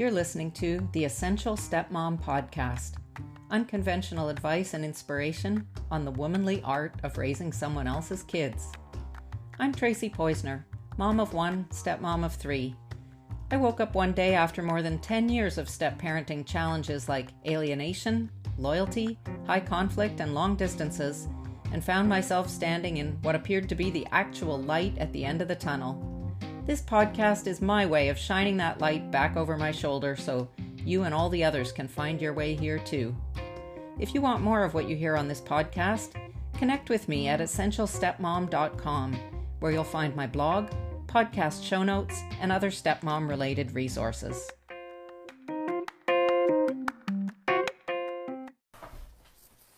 You're listening to the Essential Stepmom Podcast unconventional advice and inspiration on the womanly art of raising someone else's kids. I'm Tracy Poisner, mom of one, stepmom of three. I woke up one day after more than 10 years of step parenting challenges like alienation, loyalty, high conflict, and long distances, and found myself standing in what appeared to be the actual light at the end of the tunnel. This podcast is my way of shining that light back over my shoulder so you and all the others can find your way here too. If you want more of what you hear on this podcast, connect with me at essentialstepmom.com, where you'll find my blog, podcast show notes, and other stepmom related resources.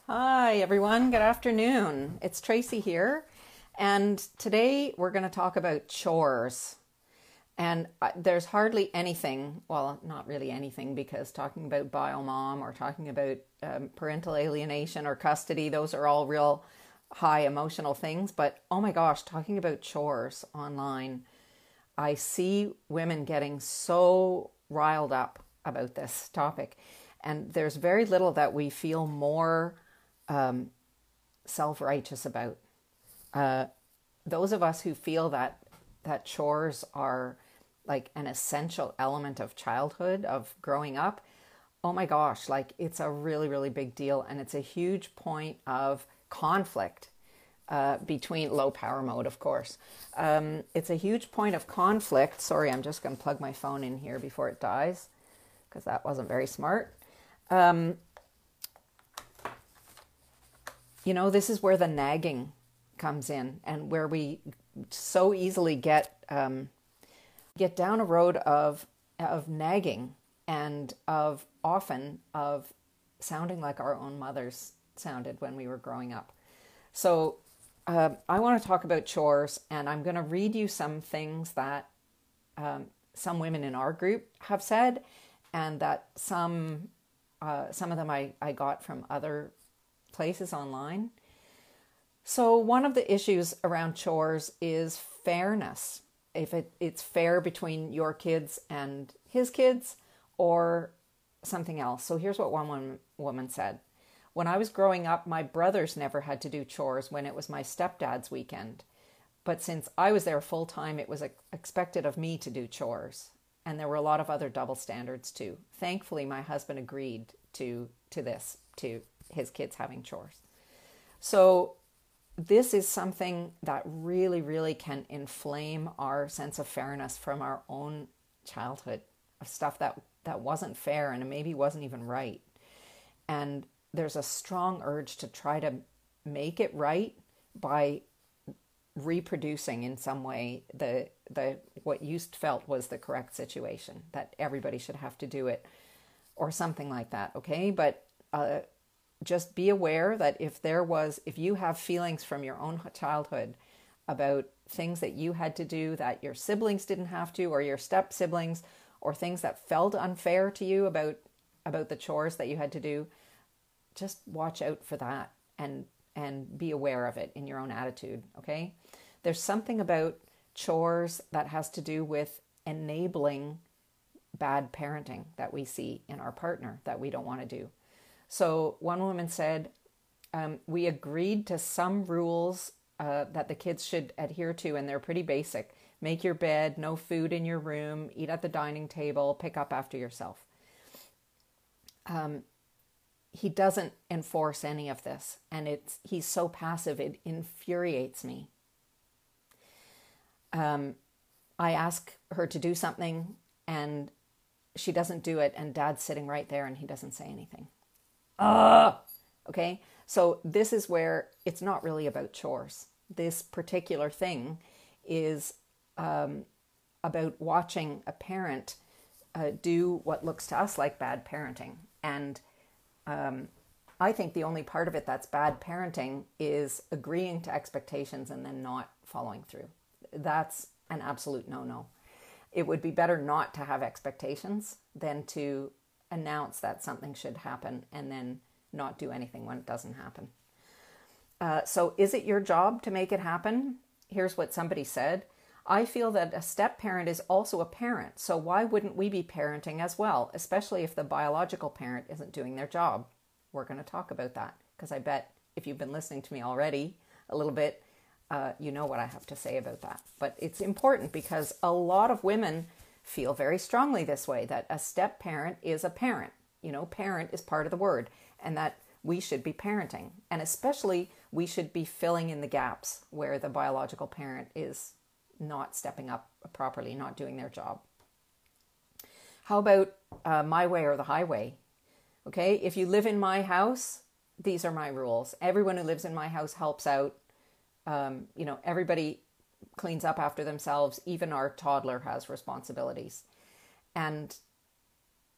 Hi, everyone. Good afternoon. It's Tracy here, and today we're going to talk about chores. And there's hardly anything, well, not really anything, because talking about bio mom or talking about um, parental alienation or custody, those are all real high emotional things. But oh my gosh, talking about chores online, I see women getting so riled up about this topic. And there's very little that we feel more um, self righteous about. Uh, those of us who feel that that chores are like an essential element of childhood, of growing up, oh my gosh, like it's a really, really big deal. And it's a huge point of conflict uh, between low power mode, of course. Um, it's a huge point of conflict. Sorry, I'm just going to plug my phone in here before it dies because that wasn't very smart. Um, you know, this is where the nagging comes in and where we so easily get um, get down a road of of nagging and of often of sounding like our own mothers sounded when we were growing up. So uh, I want to talk about chores, and I'm going to read you some things that um, some women in our group have said, and that some uh, some of them I, I got from other places online. So one of the issues around chores is fairness if it, it's fair between your kids and his kids or something else. So here's what one woman said. When I was growing up, my brothers never had to do chores when it was my stepdad's weekend. But since I was there full time, it was expected of me to do chores. And there were a lot of other double standards too. Thankfully, my husband agreed to to this, to his kids having chores. So this is something that really, really can inflame our sense of fairness from our own childhood of stuff that, that wasn't fair and maybe wasn't even right. And there's a strong urge to try to make it right by reproducing in some way the the what you felt was the correct situation that everybody should have to do it or something like that okay but uh, just be aware that if there was, if you have feelings from your own childhood about things that you had to do that your siblings didn't have to, or your step siblings, or things that felt unfair to you about about the chores that you had to do, just watch out for that and and be aware of it in your own attitude. Okay, there's something about chores that has to do with enabling bad parenting that we see in our partner that we don't want to do. So one woman said, um, We agreed to some rules uh, that the kids should adhere to, and they're pretty basic. Make your bed, no food in your room, eat at the dining table, pick up after yourself. Um, he doesn't enforce any of this, and it's he's so passive it infuriates me. Um, I ask her to do something, and she doesn't do it, and Dad's sitting right there, and he doesn't say anything. Uh, okay. So this is where it's not really about chores. This particular thing is um, about watching a parent uh, do what looks to us like bad parenting. And um, I think the only part of it that's bad parenting is agreeing to expectations and then not following through. That's an absolute no no. It would be better not to have expectations than to announce that something should happen and then not do anything when it doesn't happen. Uh, so, is it your job to make it happen? Here's what somebody said I feel that a step parent is also a parent, so why wouldn't we be parenting as well, especially if the biological parent isn't doing their job? We're going to talk about that because I bet if you've been listening to me already a little bit, uh, you know what I have to say about that. But it's important because a lot of women feel very strongly this way that a step parent is a parent. You know, parent is part of the word, and that we should be parenting. And especially, we should be filling in the gaps where the biological parent is not stepping up properly, not doing their job. How about uh, my way or the highway? Okay, if you live in my house, these are my rules. Everyone who lives in my house helps out. Um, you know, everybody cleans up after themselves. Even our toddler has responsibilities. And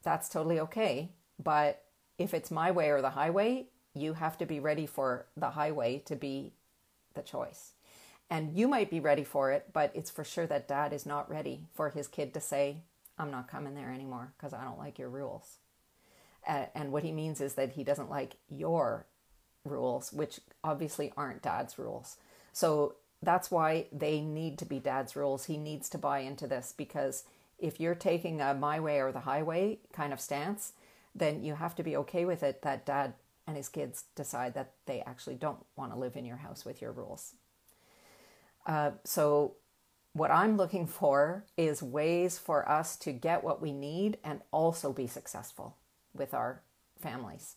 that's totally okay. But if it's my way or the highway, you have to be ready for the highway to be the choice. And you might be ready for it, but it's for sure that dad is not ready for his kid to say, I'm not coming there anymore because I don't like your rules. Uh, and what he means is that he doesn't like your rules, which obviously aren't dad's rules. So that's why they need to be dad's rules. He needs to buy into this because if you're taking a my way or the highway kind of stance, then you have to be okay with it that dad and his kids decide that they actually don't want to live in your house with your rules. Uh, so, what I'm looking for is ways for us to get what we need and also be successful with our families.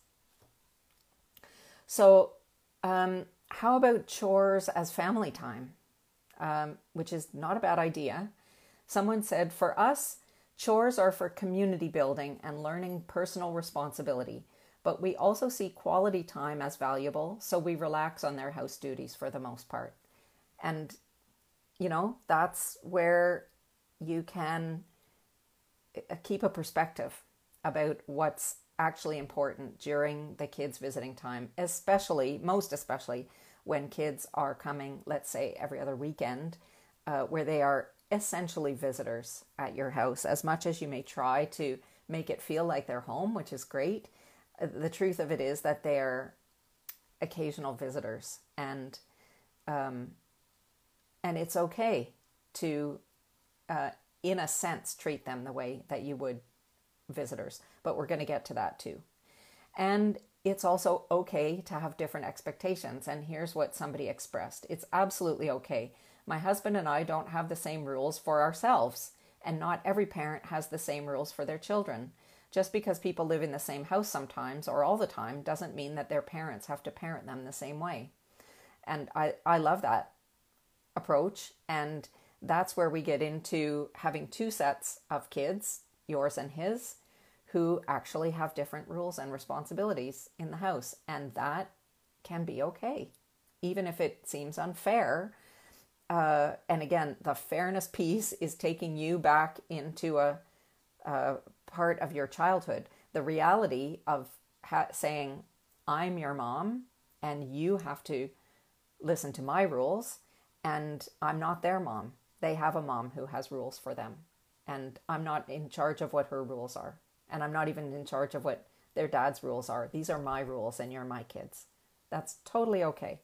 So, um, how about chores as family time? Um, which is not a bad idea. Someone said, for us, chores are for community building and learning personal responsibility, but we also see quality time as valuable, so we relax on their house duties for the most part. And, you know, that's where you can uh, keep a perspective about what's actually important during the kids' visiting time, especially, most especially, when kids are coming, let's say, every other weekend, uh, where they are essentially visitors at your house. As much as you may try to make it feel like they're home, which is great, uh, the truth of it is that they're occasional visitors, and um, and it's okay to, uh, in a sense, treat them the way that you would visitors, but we're going to get to that too. And it's also okay to have different expectations. And here's what somebody expressed it's absolutely okay. My husband and I don't have the same rules for ourselves, and not every parent has the same rules for their children. Just because people live in the same house sometimes or all the time doesn't mean that their parents have to parent them the same way. And I, I love that approach. And that's where we get into having two sets of kids yours and his, who actually have different rules and responsibilities in the house. And that can be okay, even if it seems unfair. Uh, and again, the fairness piece is taking you back into a, a part of your childhood. The reality of ha- saying, I'm your mom, and you have to listen to my rules, and I'm not their mom. They have a mom who has rules for them and I'm not in charge of what her rules are. And I'm not even in charge of what their dad's rules are. These are my rules, and you're my kids. That's totally okay.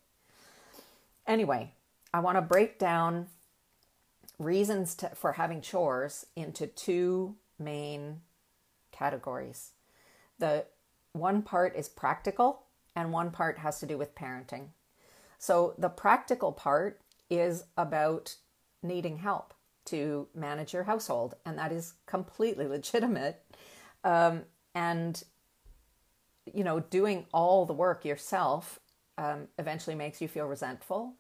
Anyway, I want to break down reasons to, for having chores into two main categories. The one part is practical, and one part has to do with parenting. So, the practical part is about needing help to manage your household, and that is completely legitimate. Um, and you know, doing all the work yourself um, eventually makes you feel resentful,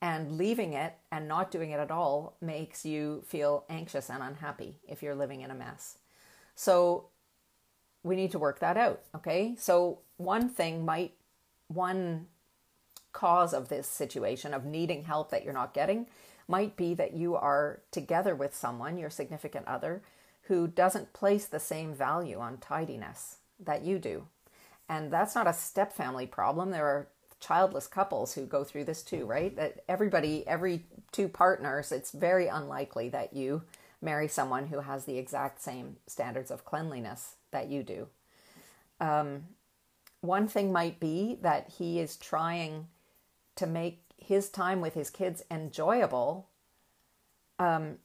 and leaving it and not doing it at all makes you feel anxious and unhappy if you're living in a mess. So we need to work that out. Okay, so one thing might one cause of this situation of needing help that you're not getting might be that you are together with someone, your significant other, who doesn't place the same value on tidiness that you do. And that's not a step family problem. There are childless couples who go through this too, right? That everybody, every two partners, it's very unlikely that you marry someone who has the exact same standards of cleanliness that you do. Um, one thing might be that he is trying to make his time with his kids enjoyable um,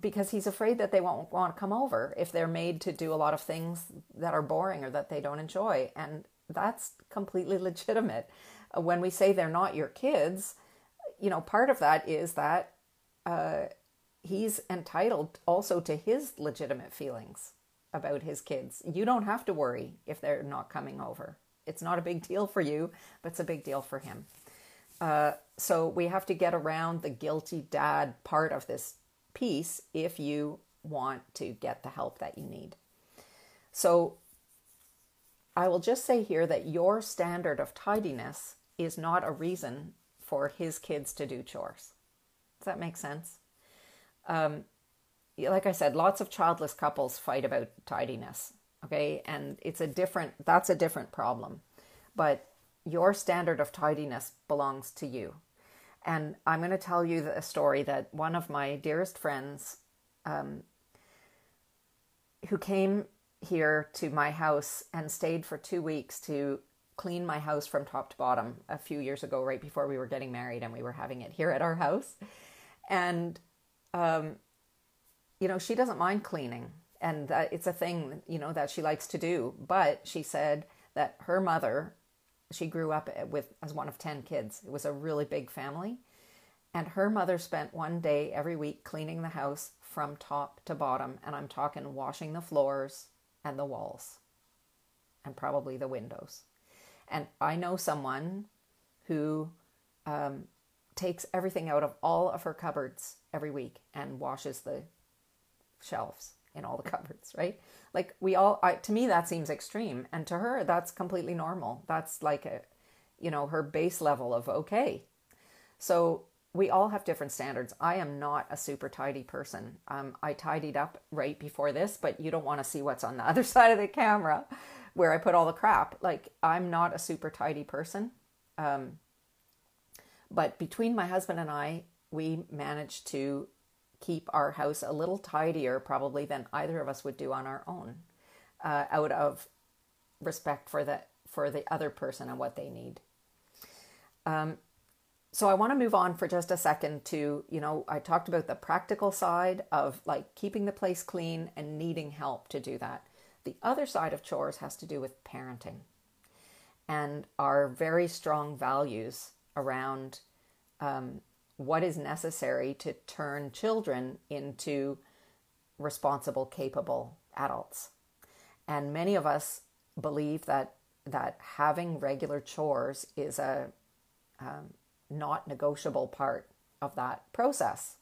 because he's afraid that they won't want to come over if they're made to do a lot of things that are boring or that they don't enjoy. And that's completely legitimate. Uh, when we say they're not your kids, you know, part of that is that uh, he's entitled also to his legitimate feelings about his kids. You don't have to worry if they're not coming over. It's not a big deal for you, but it's a big deal for him. Uh, so we have to get around the guilty dad part of this piece if you want to get the help that you need. So I will just say here that your standard of tidiness is not a reason for his kids to do chores. Does that make sense? Um, like I said, lots of childless couples fight about tidiness. Okay, and it's a different. That's a different problem, but your standard of tidiness belongs to you. And I'm going to tell you a story that one of my dearest friends, um, who came here to my house and stayed for two weeks to clean my house from top to bottom a few years ago, right before we were getting married, and we were having it here at our house. And, um, you know, she doesn't mind cleaning, and it's a thing, you know, that she likes to do. But she said that her mother she grew up with as one of 10 kids. It was a really big family. And her mother spent one day every week cleaning the house from top to bottom. And I'm talking washing the floors and the walls and probably the windows. And I know someone who um, takes everything out of all of her cupboards every week and washes the shelves in all the cupboards, right? Like we all, I, to me, that seems extreme, and to her, that's completely normal. That's like a, you know, her base level of okay. So we all have different standards. I am not a super tidy person. Um, I tidied up right before this, but you don't want to see what's on the other side of the camera where I put all the crap. Like, I'm not a super tidy person. Um, but between my husband and I, we managed to keep our house a little tidier probably than either of us would do on our own uh, out of respect for the for the other person and what they need. Um, so i want to move on for just a second to you know i talked about the practical side of like keeping the place clean and needing help to do that. The other side of chores has to do with parenting and our very strong values around um, what is necessary to turn children into responsible, capable adults. And many of us believe that that having regular chores is a um, not negotiable part of that process.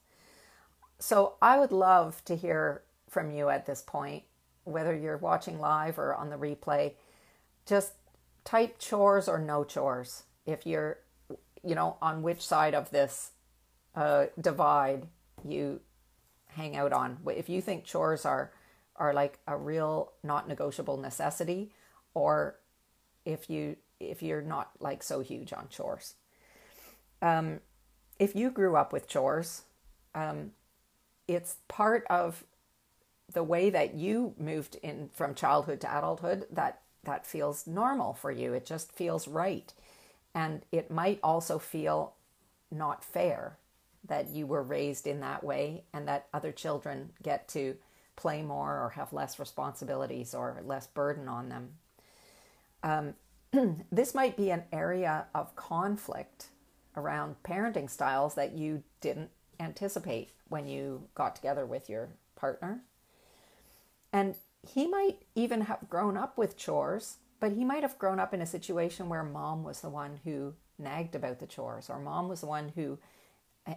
So I would love to hear from you at this point, whether you're watching live or on the replay. Just type chores or no chores if you're, you know, on which side of this uh, divide you hang out on. If you think chores are are like a real not negotiable necessity, or if you if you're not like so huge on chores. Um, if you grew up with chores, um, it's part of the way that you moved in from childhood to adulthood that that feels normal for you. It just feels right. And it might also feel not fair that you were raised in that way and that other children get to play more or have less responsibilities or less burden on them. Um, this might be an area of conflict around parenting styles that you didn't anticipate when you got together with your partner. And he might even have grown up with chores, but he might have grown up in a situation where mom was the one who nagged about the chores, or mom was the one who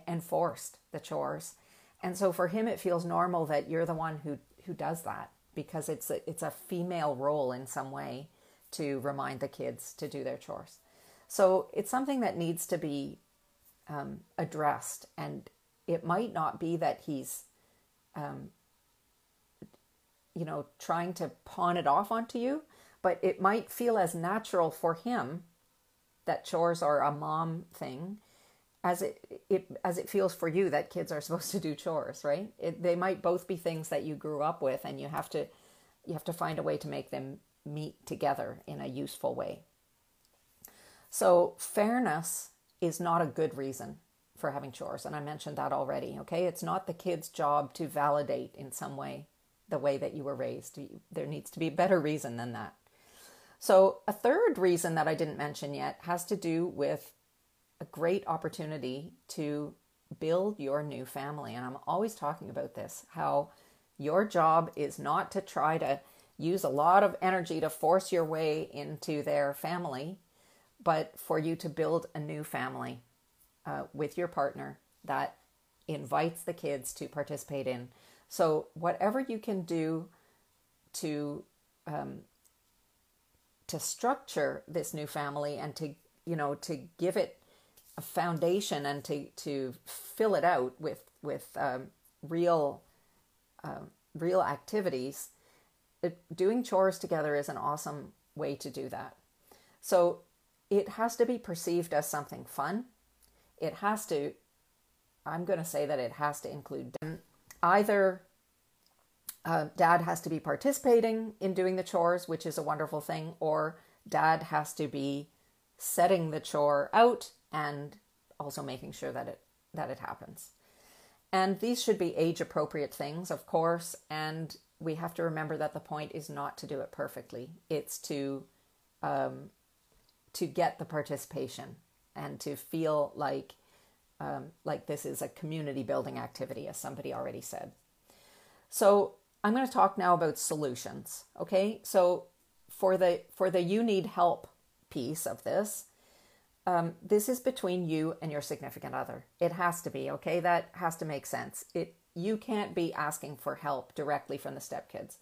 enforced the chores. And so for him, it feels normal that you're the one who, who does that because it's a, it's a female role in some way to remind the kids to do their chores. So it's something that needs to be um, addressed. And it might not be that he's, um, you know, trying to pawn it off onto you, but it might feel as natural for him that chores are a mom thing as it, it as it feels for you that kids are supposed to do chores right it, they might both be things that you grew up with and you have to you have to find a way to make them meet together in a useful way so fairness is not a good reason for having chores. And I mentioned that already. Okay. It's not the kid's job to validate in some way the way that you were raised. There needs to be a better reason than that. So, a third reason that I didn't mention yet has to do with a great opportunity to build your new family. And I'm always talking about this how your job is not to try to use a lot of energy to force your way into their family, but for you to build a new family uh, with your partner that invites the kids to participate in. So, whatever you can do to um, to structure this new family and to you know to give it a foundation and to to fill it out with with um, real uh, real activities it, doing chores together is an awesome way to do that. So it has to be perceived as something fun. It has to i'm going to say that it has to include either uh, dad has to be participating in doing the chores which is a wonderful thing or dad has to be setting the chore out and also making sure that it that it happens. And these should be age appropriate things, of course, and we have to remember that the point is not to do it perfectly. It's to um, to get the participation and to feel like um, like this is a community building activity, as somebody already said. So I'm going to talk now about solutions. Okay, so for the for the you need help piece of this, um, this is between you and your significant other. It has to be okay. That has to make sense. It you can't be asking for help directly from the stepkids.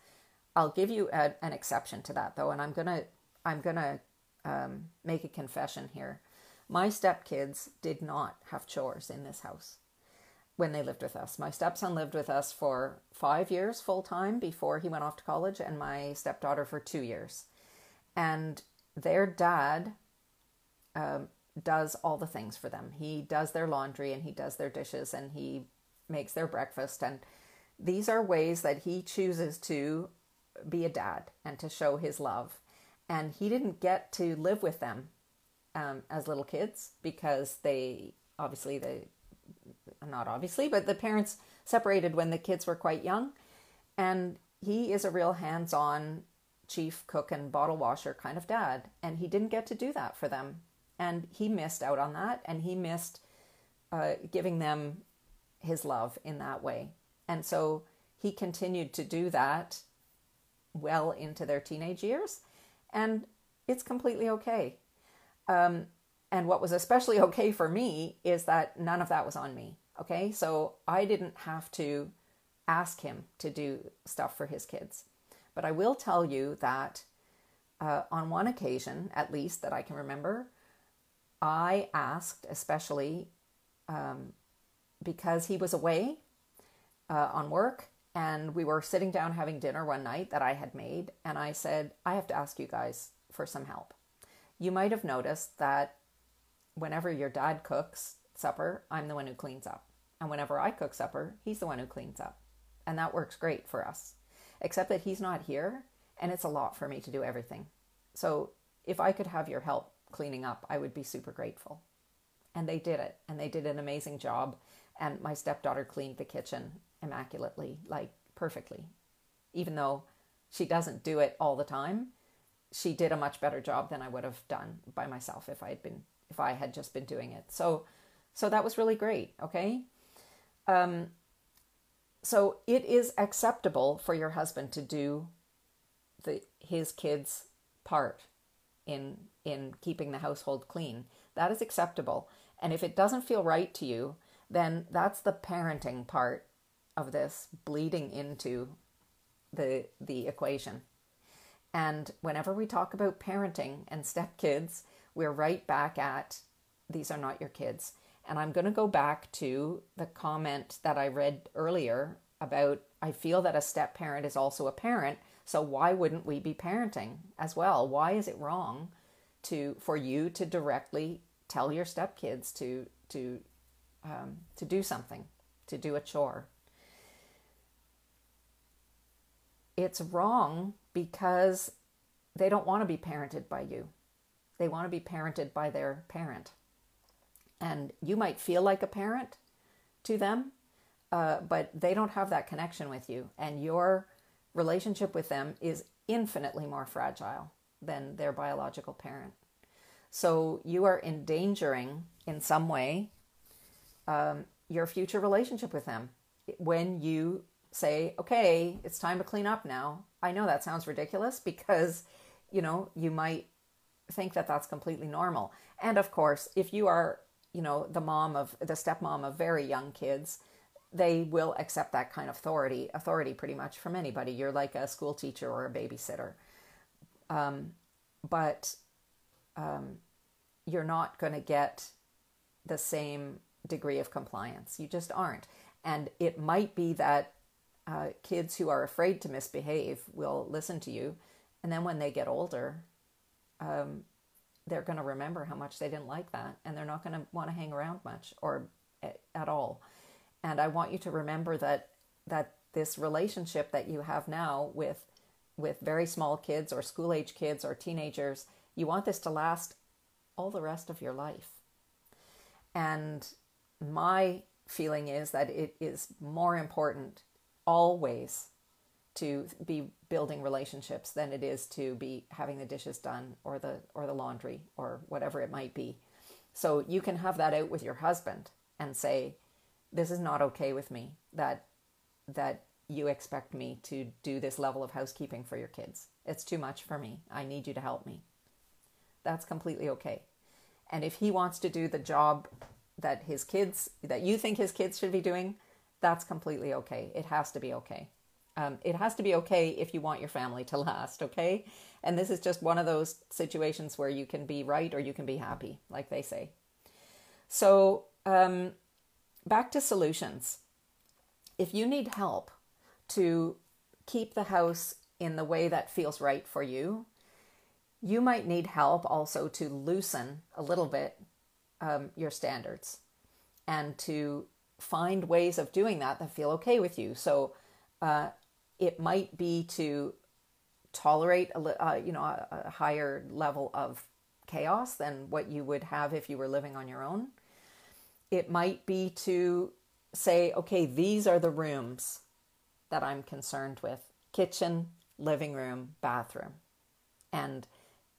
I'll give you a, an exception to that though, and I'm gonna I'm gonna um, make a confession here. My stepkids did not have chores in this house when they lived with us. My stepson lived with us for five years full time before he went off to college, and my stepdaughter for two years. And their dad um, does all the things for them. He does their laundry and he does their dishes and he makes their breakfast. And these are ways that he chooses to be a dad and to show his love. And he didn't get to live with them um, as little kids because they obviously they not obviously, but the parents separated when the kids were quite young. And he is a real hands on chief cook and bottle washer kind of dad. And he didn't get to do that for them. And he missed out on that. And he missed uh, giving them his love in that way. And so he continued to do that well into their teenage years. And it's completely okay. Um, and what was especially okay for me is that none of that was on me. Okay. So I didn't have to ask him to do stuff for his kids. But I will tell you that uh, on one occasion, at least that I can remember, I asked, especially um, because he was away uh, on work and we were sitting down having dinner one night that I had made, and I said, I have to ask you guys for some help. You might have noticed that whenever your dad cooks supper, I'm the one who cleans up. And whenever I cook supper, he's the one who cleans up. And that works great for us except that he's not here and it's a lot for me to do everything. So if I could have your help cleaning up, I would be super grateful. And they did it and they did an amazing job. And my stepdaughter cleaned the kitchen immaculately, like perfectly. Even though she doesn't do it all the time, she did a much better job than I would have done by myself if I had been if I had just been doing it. So so that was really great, okay? Um, so it is acceptable for your husband to do the his kids part in in keeping the household clean. That is acceptable. And if it doesn't feel right to you, then that's the parenting part of this bleeding into the the equation. And whenever we talk about parenting and stepkids, we're right back at these are not your kids. And I'm going to go back to the comment that I read earlier about I feel that a step parent is also a parent, so why wouldn't we be parenting as well? Why is it wrong to for you to directly tell your stepkids to to um, to do something, to do a chore? It's wrong because they don't want to be parented by you. They want to be parented by their parent. And you might feel like a parent to them, uh, but they don't have that connection with you. And your relationship with them is infinitely more fragile than their biological parent. So you are endangering in some way um, your future relationship with them when you say, okay, it's time to clean up now. I know that sounds ridiculous because, you know, you might think that that's completely normal. And of course, if you are, you know, the mom of the stepmom of very young kids, they will accept that kind of authority, authority pretty much from anybody. You're like a school teacher or a babysitter. Um, but um, you're not going to get the same degree of compliance. You just aren't. And it might be that uh, kids who are afraid to misbehave will listen to you. And then when they get older, um, they're going to remember how much they didn't like that. And they're not going to want to hang around much or at all. And I want you to remember that, that this relationship that you have now with, with very small kids or school age kids or teenagers, you want this to last all the rest of your life. And my feeling is that it is more important always to be building relationships than it is to be having the dishes done or the or the laundry or whatever it might be. So you can have that out with your husband and say this is not okay with me that that you expect me to do this level of housekeeping for your kids. It's too much for me. I need you to help me. That's completely okay. And if he wants to do the job that his kids, that you think his kids should be doing, that's completely okay. It has to be okay. Um, it has to be okay if you want your family to last, okay? And this is just one of those situations where you can be right or you can be happy, like they say. So, um, back to solutions. If you need help to keep the house in the way that feels right for you, you might need help also to loosen a little bit um, your standards and to find ways of doing that that feel okay with you. So uh, it might be to tolerate a uh, you know a, a higher level of chaos than what you would have if you were living on your own. It might be to say, okay, these are the rooms that I'm concerned with kitchen, living room, bathroom. And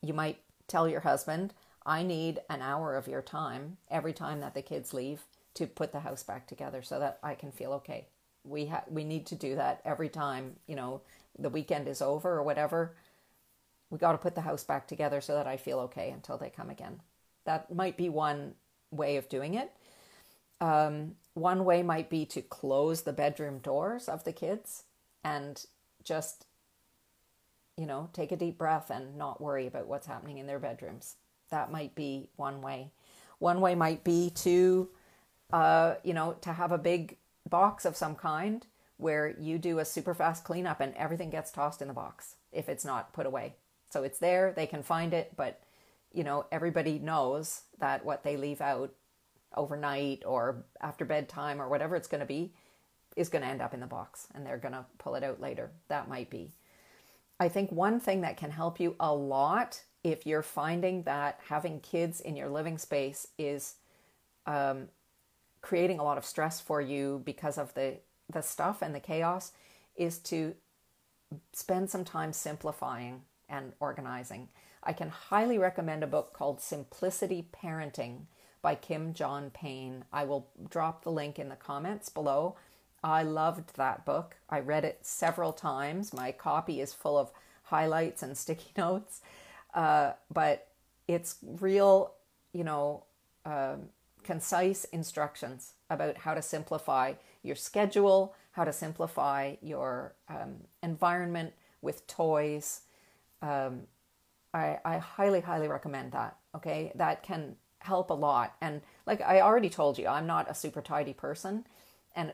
you might tell your husband, I need an hour of your time every time that the kids leave to put the house back together so that I can feel okay. We ha- we need to do that every time, you know, the weekend is over or whatever. We got to put the house back together so that I feel okay until they come again. That might be one way of doing it. Um, one way might be to close the bedroom doors of the kids and just, you know, take a deep breath and not worry about what's happening in their bedrooms that might be one way. One way might be to, uh, you know, to have a big box of some kind where you do a super fast cleanup and everything gets tossed in the box if it's not put away. So it's there, they can find it, but you know, everybody knows that what they leave out overnight or after bedtime or whatever it's going to be is going to end up in the box and they're going to pull it out later. That might be. I think one thing that can help you a lot if you're finding that having kids in your living space is um, creating a lot of stress for you because of the the stuff and the chaos is to spend some time simplifying and organizing. I can highly recommend a book called Simplicity Parenting by Kim John Payne. I will drop the link in the comments below. I loved that book. I read it several times. My copy is full of highlights and sticky notes. Uh, but it's real, you know, um, concise instructions about how to simplify your schedule, how to simplify your um, environment with toys. Um, I, I highly, highly recommend that. Okay, that can help a lot. And like I already told you, I'm not a super tidy person, and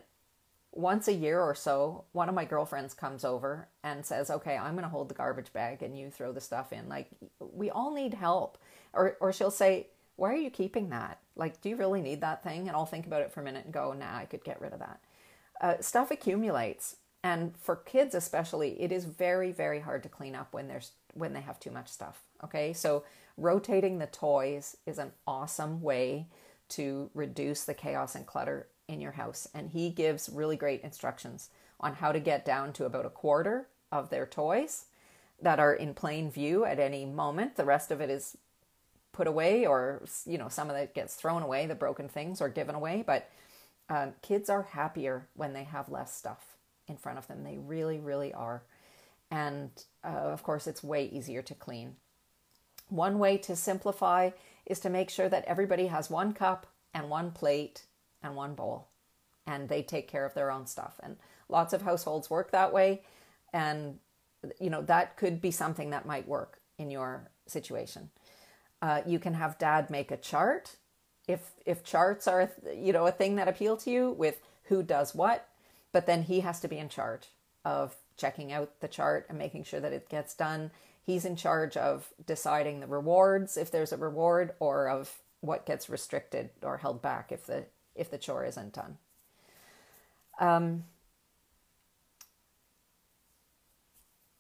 once a year or so, one of my girlfriends comes over and says, "Okay, I'm going to hold the garbage bag and you throw the stuff in." Like we all need help. Or or she'll say, "Why are you keeping that? Like do you really need that thing?" And I'll think about it for a minute and go, "Nah, I could get rid of that." Uh, stuff accumulates, and for kids especially, it is very very hard to clean up when there's when they have too much stuff. Okay? So rotating the toys is an awesome way to reduce the chaos and clutter in your house. And he gives really great instructions on how to get down to about a quarter of their toys that are in plain view at any moment. The rest of it is put away, or you know, some of it gets thrown away, the broken things, or given away. But um, kids are happier when they have less stuff in front of them. They really, really are. And uh, of course, it's way easier to clean. One way to simplify is to make sure that everybody has one cup and one plate and one bowl, and they take care of their own stuff. And lots of households work that way. And you know, that could be something that might work in your situation. Uh, you can have dad make a chart if if charts are you know a thing that appeal to you with who does what, but then he has to be in charge of checking out the chart and making sure that it gets done. He's in charge of deciding the rewards if there's a reward or of what gets restricted or held back if the if the chore isn't done. Um,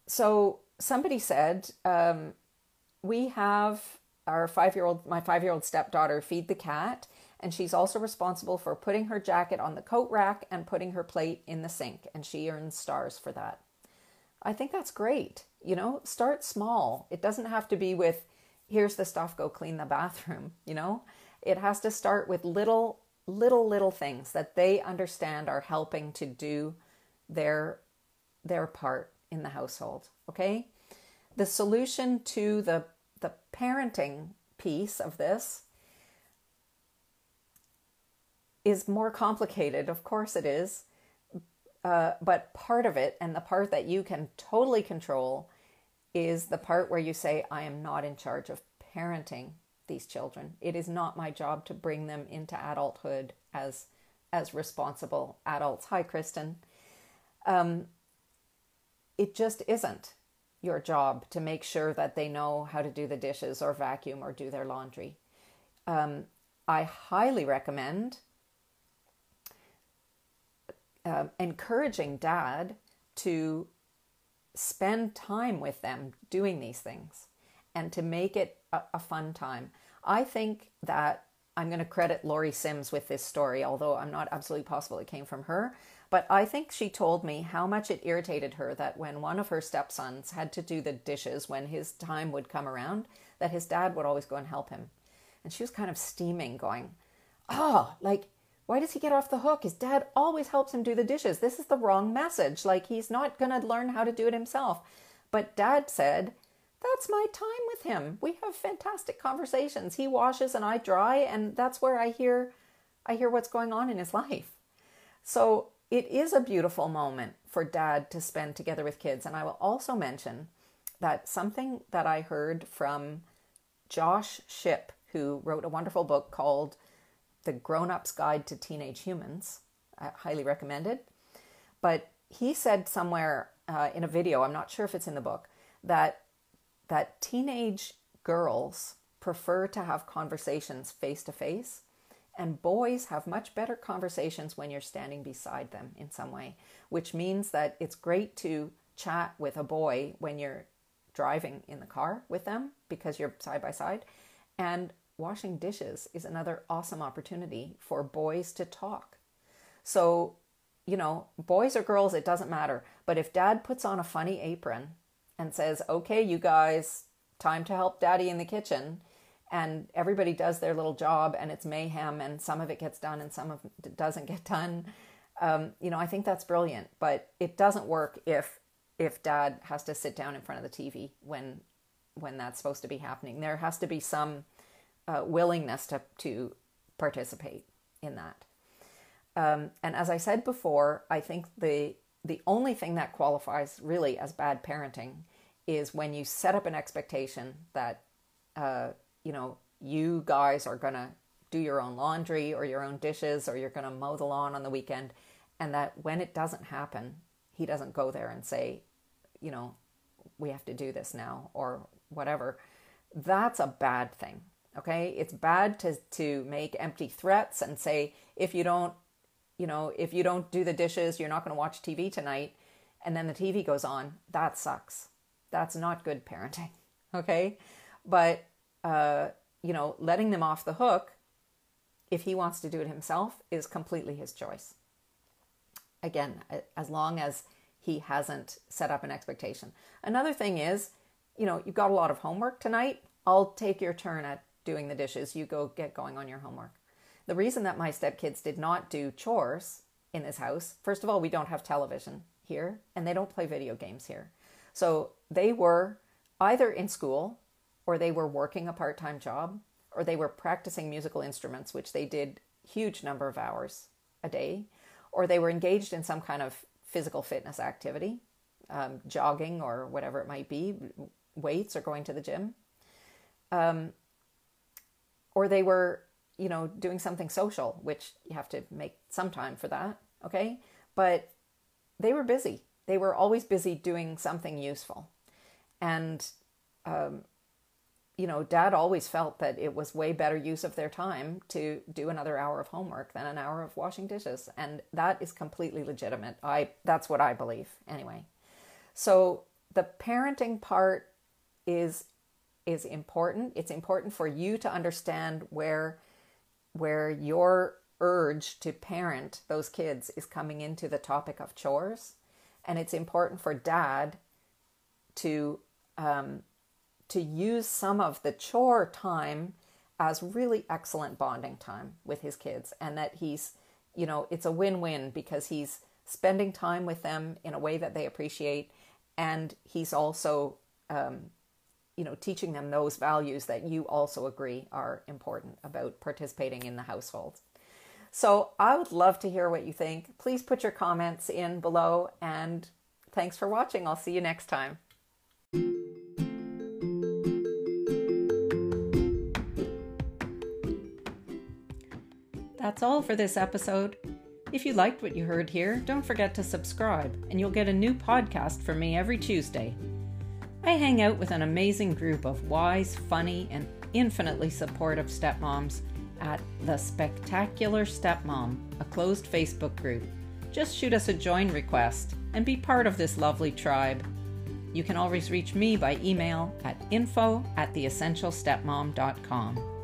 so somebody said um, we have our five year old my five year old stepdaughter feed the cat and she's also responsible for putting her jacket on the coat rack and putting her plate in the sink and she earns stars for that i think that's great you know start small it doesn't have to be with here's the stuff go clean the bathroom you know it has to start with little little little things that they understand are helping to do their their part in the household. Okay? The solution to the, the parenting piece of this is more complicated. Of course, it is. Uh, but part of it, and the part that you can totally control, is the part where you say, I am not in charge of parenting these children. It is not my job to bring them into adulthood as as responsible adults. Hi, Kristen. Um, it just isn't your job to make sure that they know how to do the dishes or vacuum or do their laundry. Um, I highly recommend uh, encouraging dad to spend time with them doing these things and to make it a, a fun time. I think that I'm going to credit Laurie Sims with this story, although I'm not absolutely possible it came from her. But I think she told me how much it irritated her that when one of her stepsons had to do the dishes when his time would come around, that his dad would always go and help him. And she was kind of steaming, going, Oh, like, why does he get off the hook? His dad always helps him do the dishes. This is the wrong message. Like, he's not going to learn how to do it himself. But dad said, That's my time with him. We have fantastic conversations. He washes and I dry, and that's where I hear I hear what's going on in his life. So it is a beautiful moment for dad to spend together with kids. And I will also mention that something that I heard from Josh Shipp, who wrote a wonderful book called The Grown Up's Guide to Teenage Humans, I highly recommended. But he said somewhere uh, in a video, I'm not sure if it's in the book, that that teenage girls prefer to have conversations face to face and boys have much better conversations when you're standing beside them in some way, which means that it's great to chat with a boy when you're driving in the car with them because you're side by side. And washing dishes is another awesome opportunity for boys to talk. So, you know, boys or girls, it doesn't matter. But if dad puts on a funny apron and says, okay, you guys, time to help daddy in the kitchen, and everybody does their little job and it's mayhem and some of it gets done and some of it doesn't get done um, you know i think that's brilliant but it doesn't work if if dad has to sit down in front of the tv when when that's supposed to be happening there has to be some uh, willingness to to participate in that um, and as i said before i think the the only thing that qualifies really as bad parenting is when you set up an expectation that uh, you know, you guys are to do your own laundry or your own dishes or you're to mow the lawn on the weekend. And that when it doesn't happen, he doesn't go there and say, you know, we have to do this now or whatever. That's a bad thing. Okay. It's bad to, to make empty threats and say, if you don't, you know, if you don't do the dishes, you're not going to watch TV tonight. And then the TV goes on. That sucks. That's not good parenting. Okay. But uh, you know, letting them off the hook if he wants to do it himself, is completely his choice. Again, as long as he hasn't set up an expectation. Another thing is, you know, you've got a lot of homework tonight. I'll take your turn at doing the dishes. You go get going on your homework. The reason that my stepkids did not do chores in this house, first of all, we don't have television here and they don't play video games here. So they were either in school or they were working a part time job or they were practicing musical instruments, which they did huge number of hours a day, or they were engaged in some kind of physical fitness activity, um, jogging or whatever it might be, weights or going to the gym. Um, or they were, you know, doing something social, which you have to make some time for that. Okay. But they were busy. They were always busy doing something useful. And, um, you know, dad always felt that it was way better use of their time to do another hour of homework than an hour of washing dishes. And that is completely legitimate. I that's what I believe anyway. So the parenting part is is important. It's important for you to understand where where your urge to parent those kids is coming into the topic of chores, and it's important for dad to um, to use some of the chore time as really excellent bonding time with his kids and that he's you know it's a win-win because he's spending time with them in a way that they appreciate and he's also um, you know teaching them those values that you also agree are important about participating in the household so i would love to hear what you think please put your comments in below and thanks for watching i'll see you next time That's all for this episode. If you liked what you heard here, don't forget to subscribe, and you'll get a new podcast from me every Tuesday. I hang out with an amazing group of wise, funny, and infinitely supportive stepmoms at The Spectacular Stepmom, a closed Facebook group. Just shoot us a join request and be part of this lovely tribe. You can always reach me by email at info at theessentialstepmom.com.